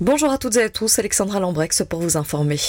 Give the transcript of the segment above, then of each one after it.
Bonjour à toutes et à tous, Alexandra Lambrex pour vous informer.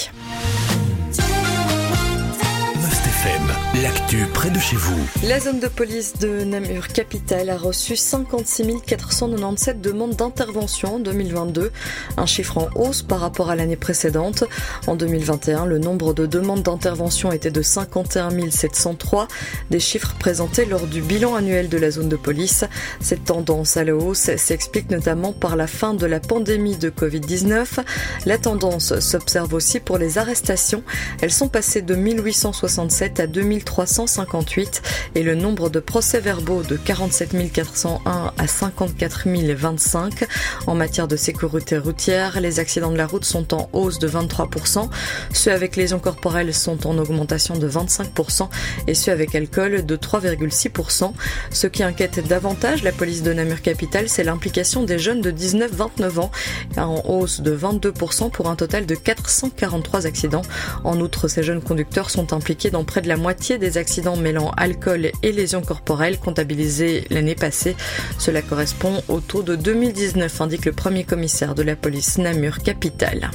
L'actu près de chez vous. La zone de police de Namur Capitale a reçu 56 497 demandes d'intervention en 2022, un chiffre en hausse par rapport à l'année précédente. En 2021, le nombre de demandes d'intervention était de 51 703, des chiffres présentés lors du bilan annuel de la zone de police. Cette tendance à la hausse s'explique notamment par la fin de la pandémie de Covid-19. La tendance s'observe aussi pour les arrestations. Elles sont passées de 1867 à 2300 358 et le nombre de procès-verbaux de 47 401 à 54 025. En matière de sécurité routière, les accidents de la route sont en hausse de 23%, ceux avec lésions corporelles sont en augmentation de 25% et ceux avec alcool de 3,6%. Ce qui inquiète davantage la police de Namur Capitale, c'est l'implication des jeunes de 19-29 ans, en hausse de 22% pour un total de 443 accidents. En outre, ces jeunes conducteurs sont impliqués dans près de la moitié des accidents mêlant alcool et lésions corporelles comptabilisés l'année passée. Cela correspond au taux de 2019, indique le premier commissaire de la police Namur Capitale.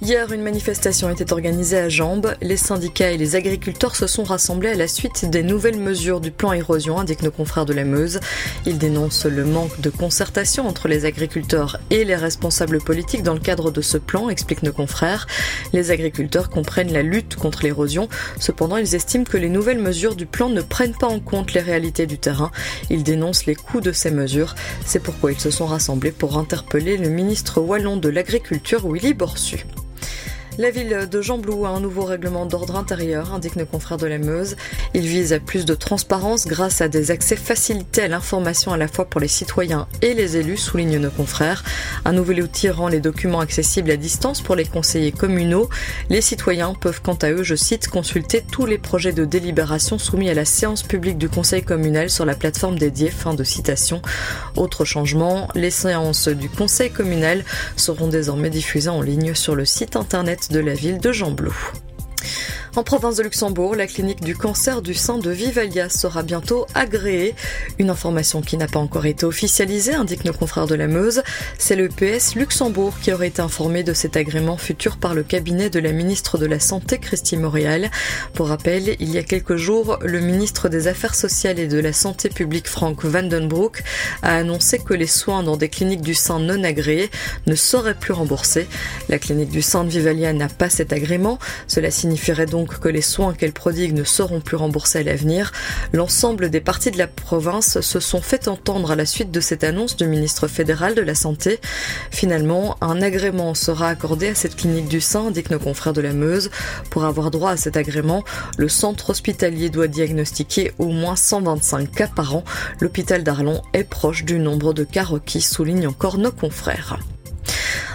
Hier, une manifestation était organisée à Jambes. Les syndicats et les agriculteurs se sont rassemblés à la suite des nouvelles mesures du plan érosion, indiquent nos confrères de la Meuse. Ils dénoncent le manque de concertation entre les agriculteurs et les responsables politiques dans le cadre de ce plan, expliquent nos confrères. Les agriculteurs comprennent la lutte contre l'érosion. Cependant, ils estiment que les nouvelles mesures du plan ne prennent pas en compte les réalités du terrain. Ils dénoncent les coûts de ces mesures. C'est pourquoi ils se sont rassemblés pour interpeller le ministre wallon de l'Agriculture, Willy Borsu. La ville de Jambloup a un nouveau règlement d'ordre intérieur, indique nos confrères de la Meuse. Il vise à plus de transparence grâce à des accès facilités à l'information à la fois pour les citoyens et les élus, soulignent nos confrères. Un nouvel outil rend les documents accessibles à distance pour les conseillers communaux. Les citoyens peuvent quant à eux, je cite, consulter tous les projets de délibération soumis à la séance publique du conseil communal sur la plateforme dédiée. Fin de citation. Autre changement, les séances du conseil communal seront désormais diffusées en ligne sur le site internet de la ville de Jambloup. En province de Luxembourg, la clinique du cancer du sein de Vivalia sera bientôt agréée. Une information qui n'a pas encore été officialisée, indique nos confrères de la Meuse. C'est le PS Luxembourg qui aurait été informé de cet agrément futur par le cabinet de la ministre de la Santé, Christy Montréal. Pour rappel, il y a quelques jours, le ministre des Affaires sociales et de la Santé publique, Frank Vandenbroek, a annoncé que les soins dans des cliniques du sein non agréées ne seraient plus remboursés. La clinique du sein de Vivalia n'a pas cet agrément. Cela signifierait donc que les soins qu'elle prodigue ne seront plus remboursés à l'avenir. L'ensemble des partis de la province se sont fait entendre à la suite de cette annonce du ministre fédéral de la Santé. Finalement, un agrément sera accordé à cette clinique du sein, indique nos confrères de la Meuse. Pour avoir droit à cet agrément, le centre hospitalier doit diagnostiquer au moins 125 cas par an. L'hôpital d'Arlon est proche du nombre de cas requis, soulignent encore nos confrères.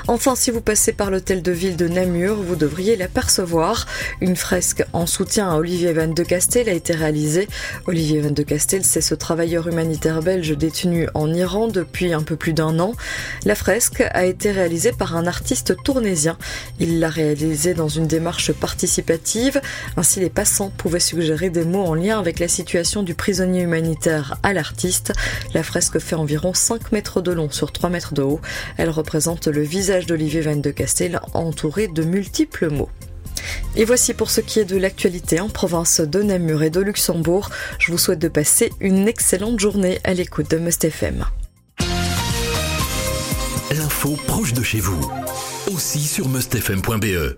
Enfin, si vous passez par l'hôtel de ville de Namur, vous devriez l'apercevoir. Une fresque en soutien à Olivier Van de Castel a été réalisée. Olivier Van de Castel, c'est ce travailleur humanitaire belge détenu en Iran depuis un peu plus d'un an. La fresque a été réalisée par un artiste tournésien. Il l'a réalisée dans une démarche participative. Ainsi, les passants pouvaient suggérer des mots en lien avec la situation du prisonnier humanitaire à l'artiste. La fresque fait environ 5 mètres de long sur 3 mètres de haut. Elle représente le d'Olivier Van de Castel entouré de multiples mots. Et voici pour ce qui est de l'actualité en province de Namur et de Luxembourg. Je vous souhaite de passer une excellente journée à l'écoute de Must FM. L'info proche de chez vous, aussi sur mustfm.be.